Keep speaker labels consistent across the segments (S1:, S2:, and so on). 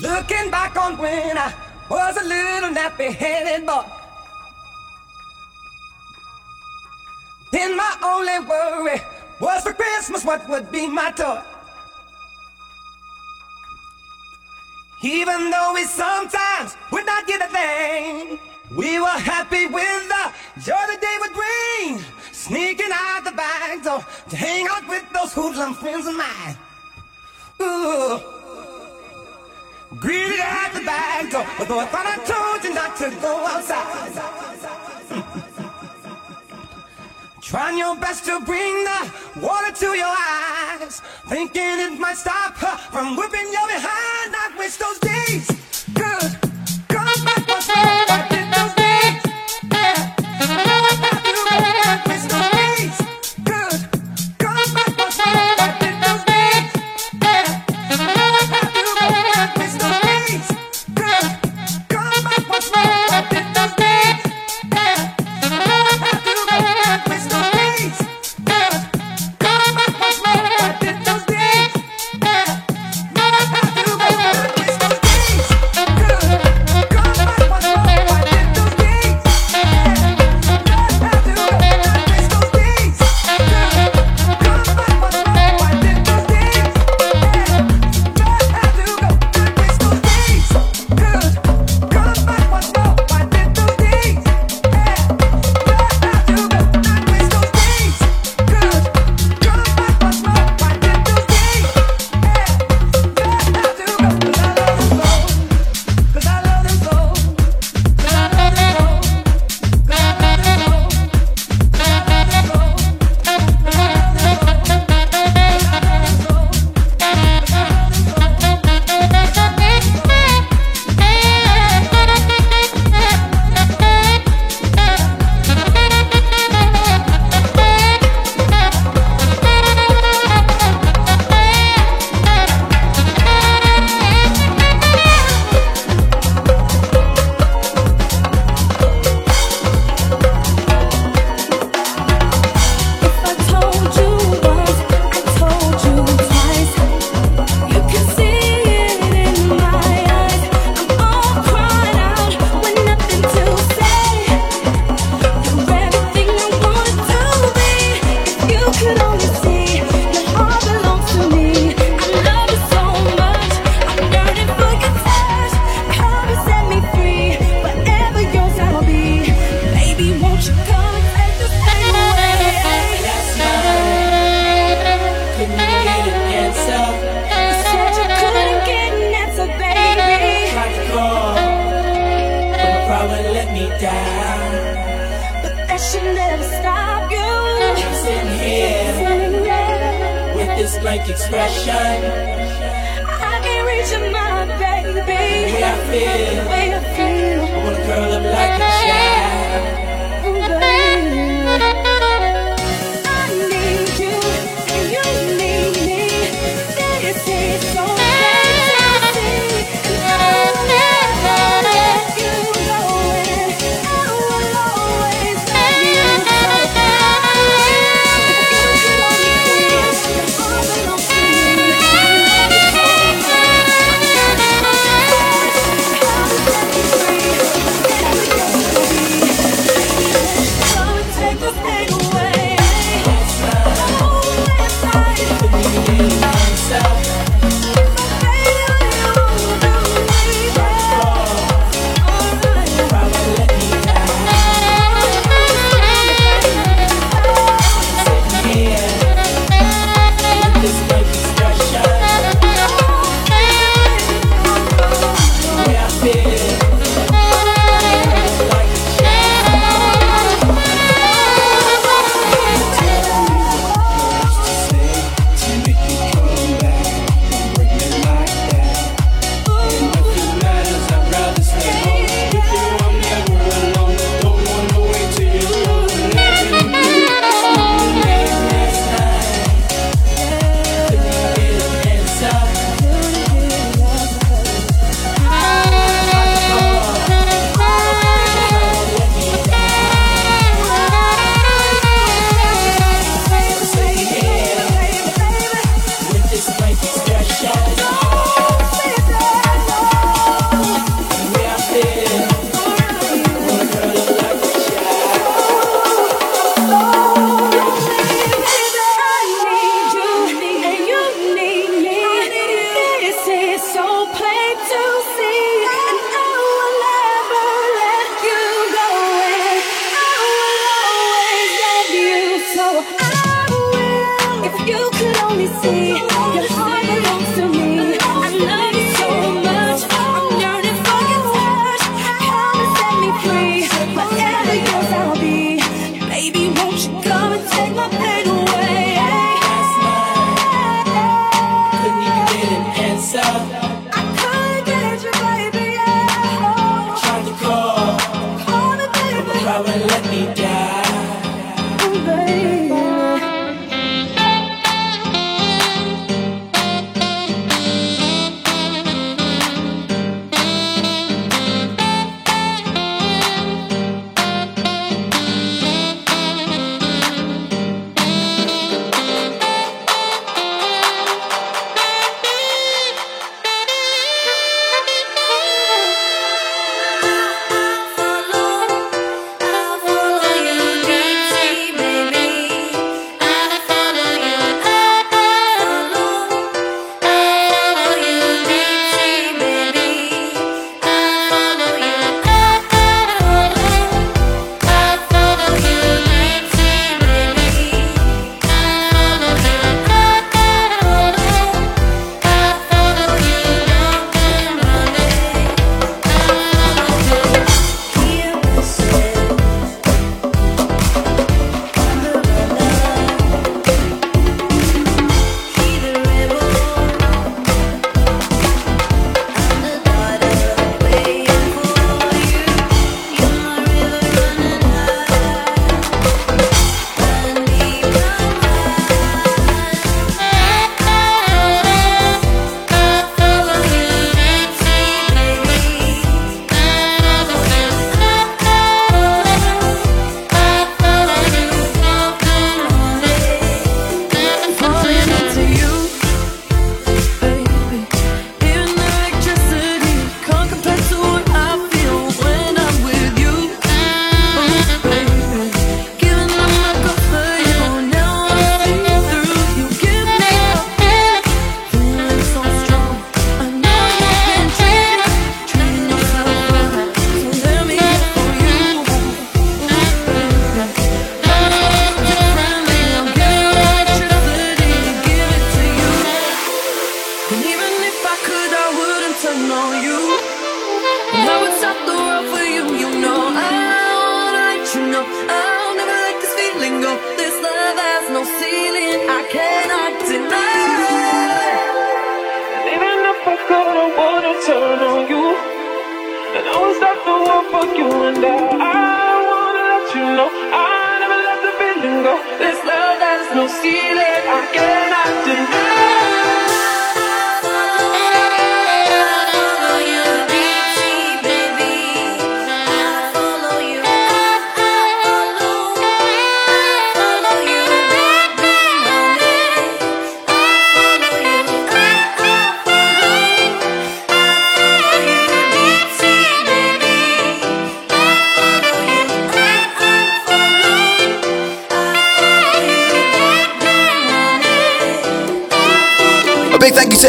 S1: Looking back on when I was a little nappy headed boy. Then my only worry was for Christmas what would be my toy. Even though we sometimes would not get a thing, we were happy with the joy the day would bring. Sneaking out the back door oh, to hang out with those hoodlum friends of mine. Ooh. Greeted at the back door, although I thought I told you not to go outside. Trying your best to bring the water to your eyes, thinking it might stop her from whipping your behind. I wish those days.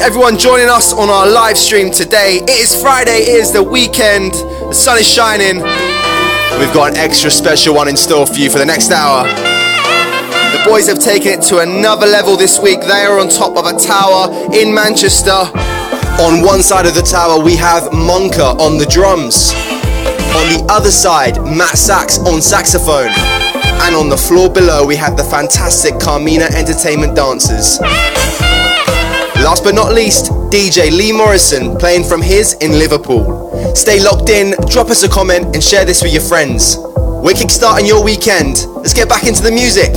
S2: Everyone joining us on our live stream today. It is Friday, it is the weekend, the sun is shining. We've got an extra special one in store for you for the next hour. The boys have taken it to another level this week. They are on top of a tower in Manchester. On one side of the tower, we have Monka on the drums. On the other side, Matt Sachs on saxophone. And on the floor below, we have the fantastic Carmina Entertainment dancers. Last but not least, DJ Lee Morrison playing from his in Liverpool. Stay locked in, drop us a comment, and share this with your friends. We're kickstarting your weekend. Let's get back into the music.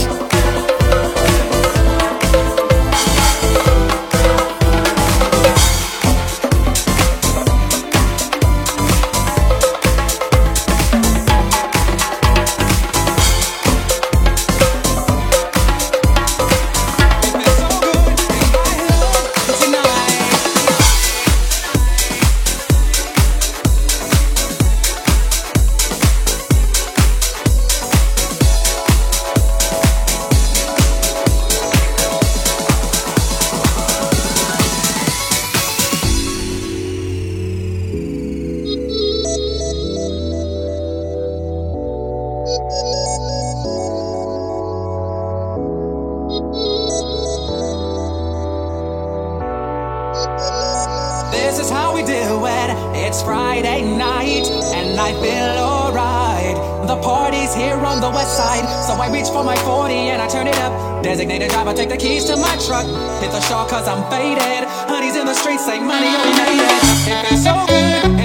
S3: the parties here on the west side. So I reach for my 40 and I turn it up. Designated driver, take the keys to my truck. Hit the shore cause I'm faded. Honey's in the streets, say money, only made it. It feels so good.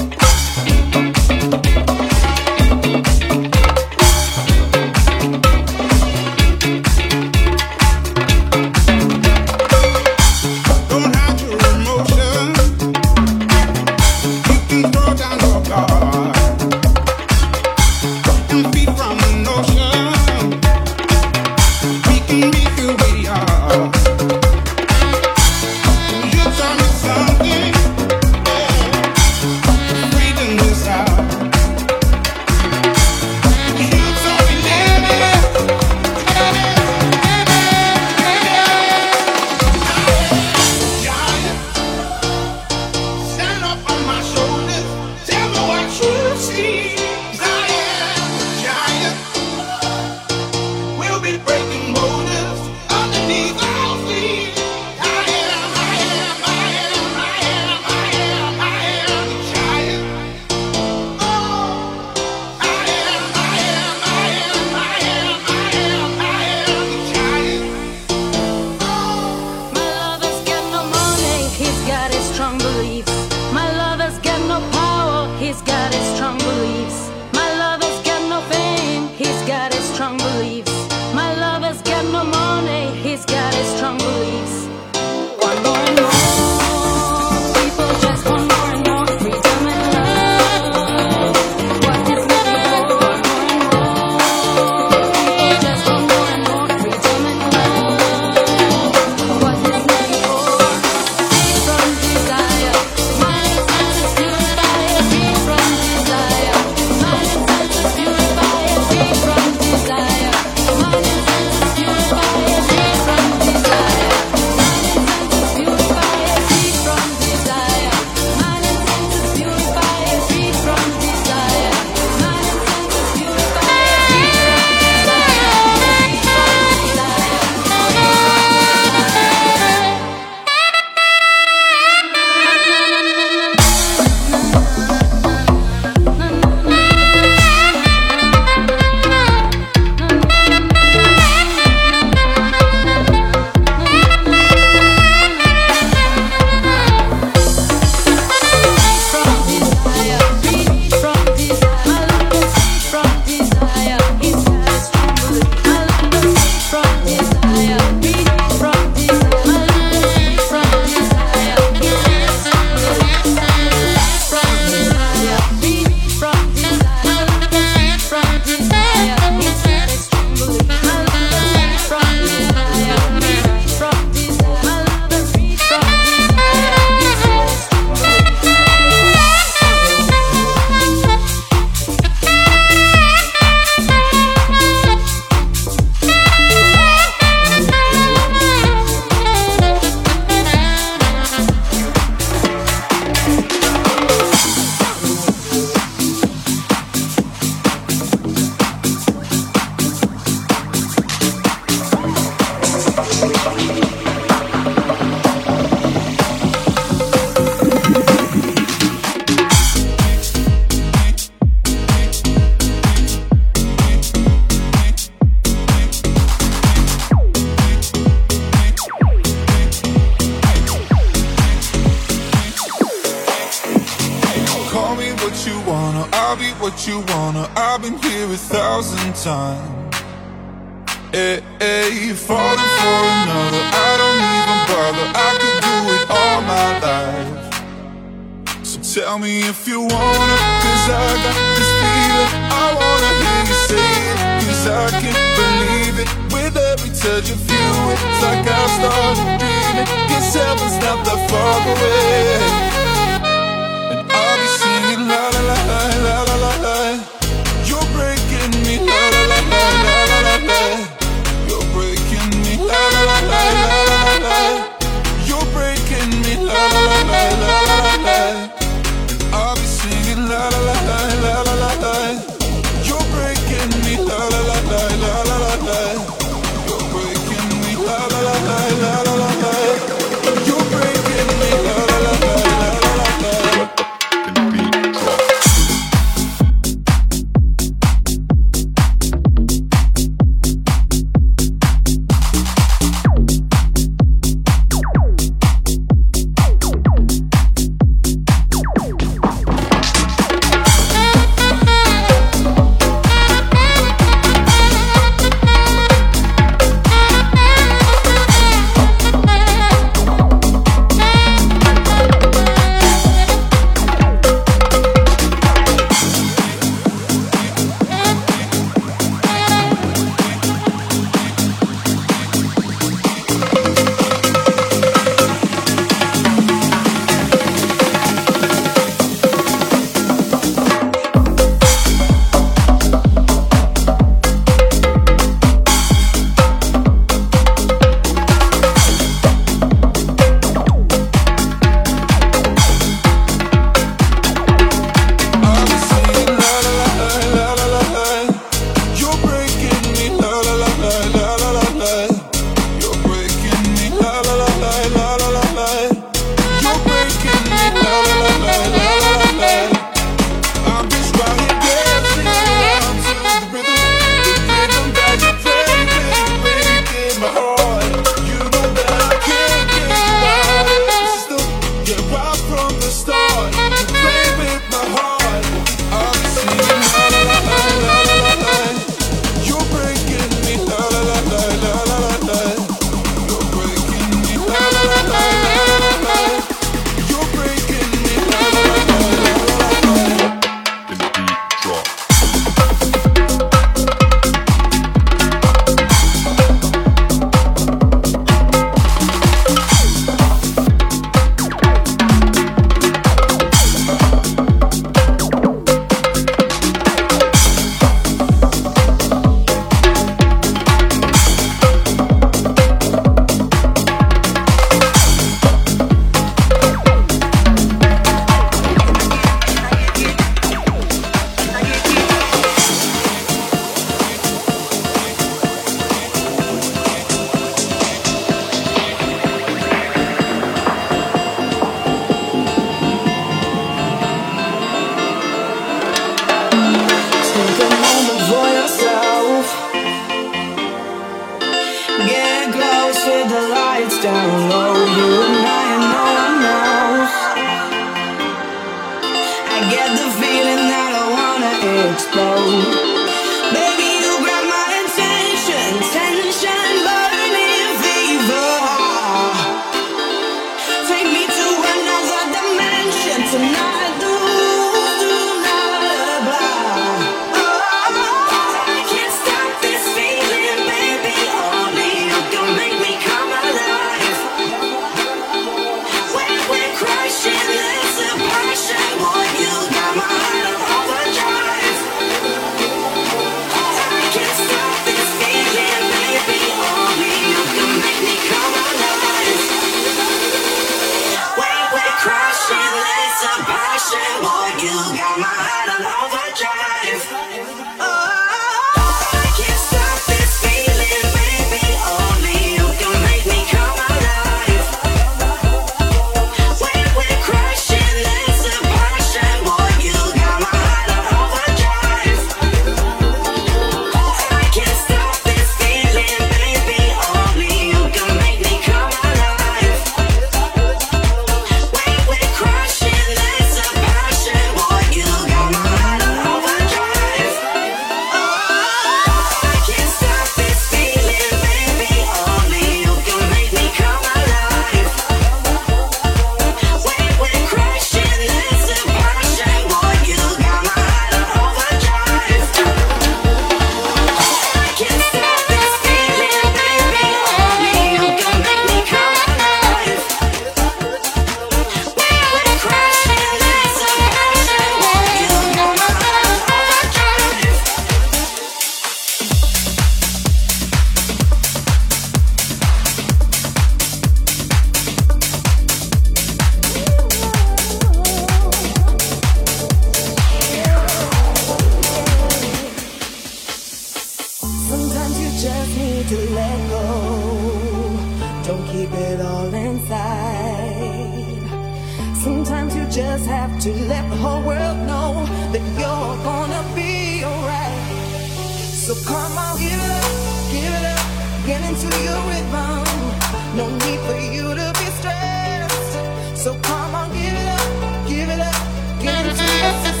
S3: So come on,
S4: give it up, give it up, give it to us.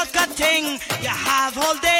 S4: No
S5: shortcut thing. You have all day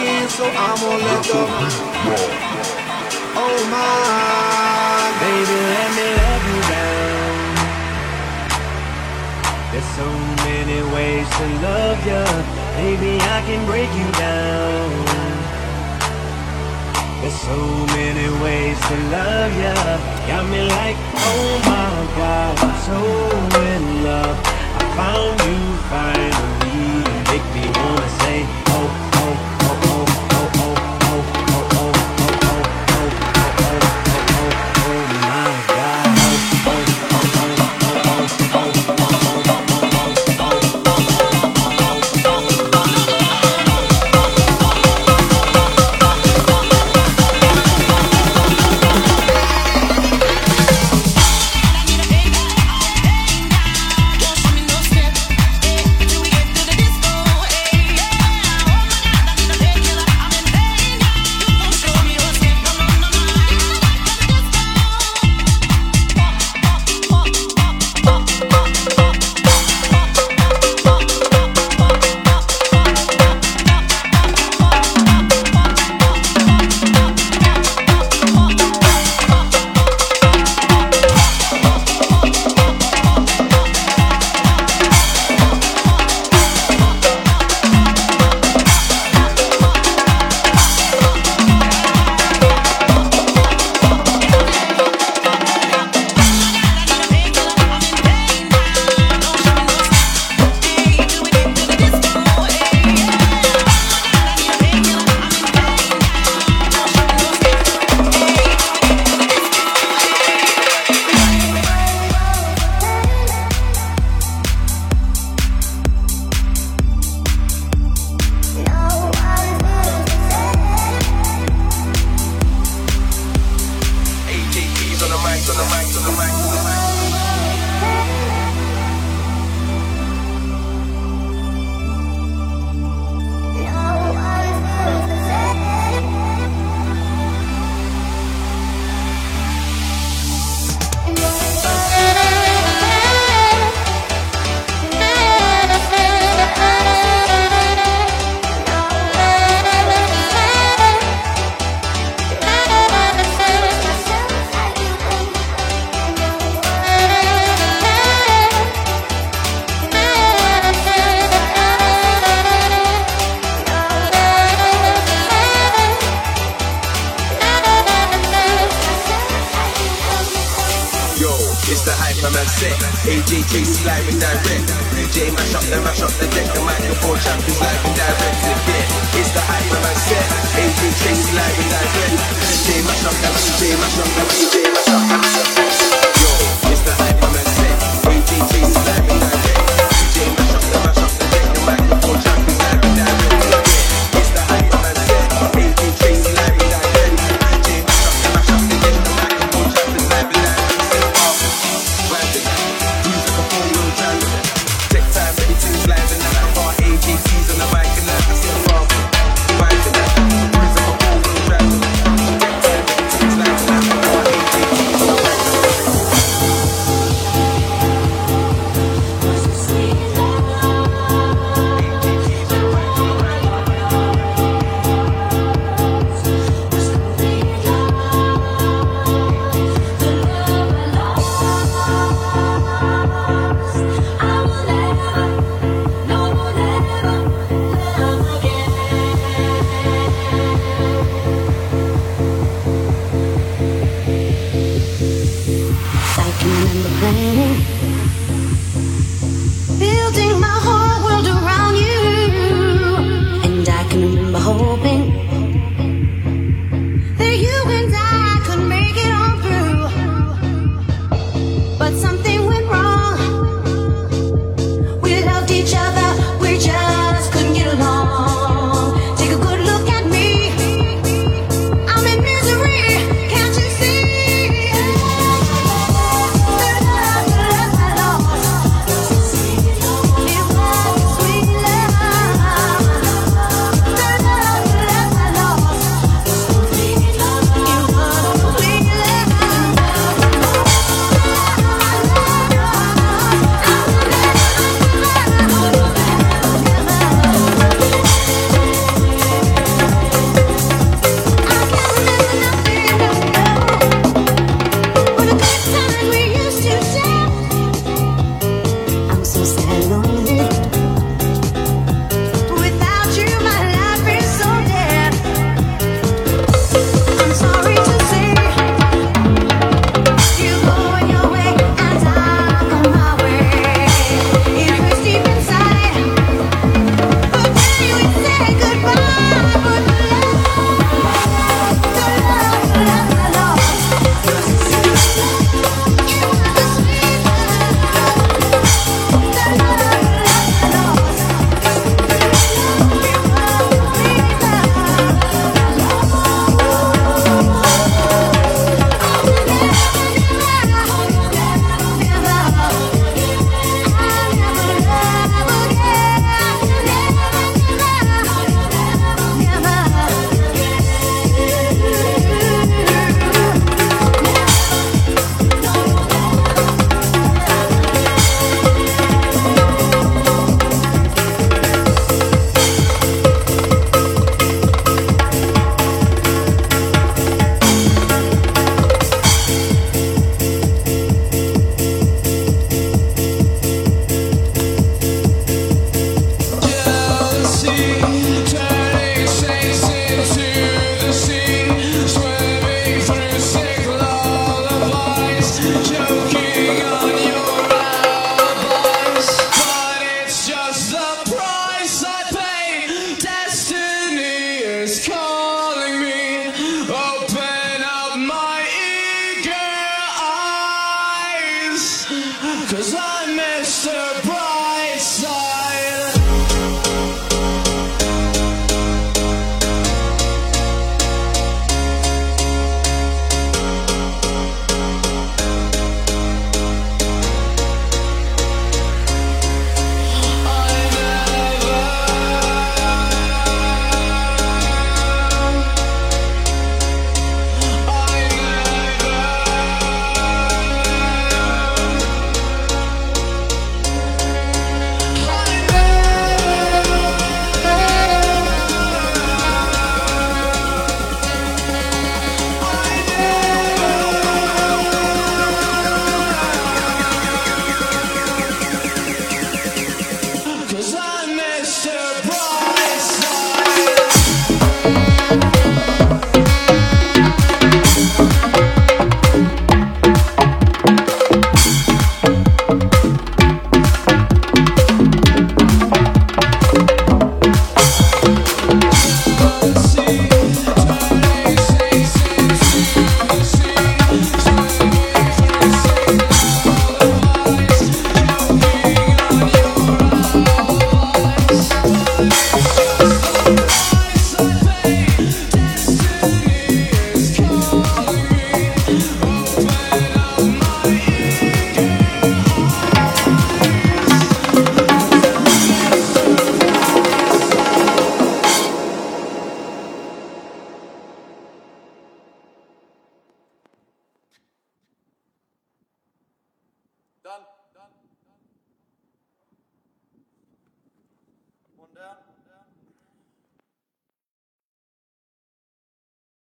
S6: again, so I'm
S2: gonna let go. Oh my, baby, let me let you down. There's so many ways to love you, baby, I can break you down. There's so many ways to love you, got me like, oh my God, I'm so in love. I found you finally, make me wanna say.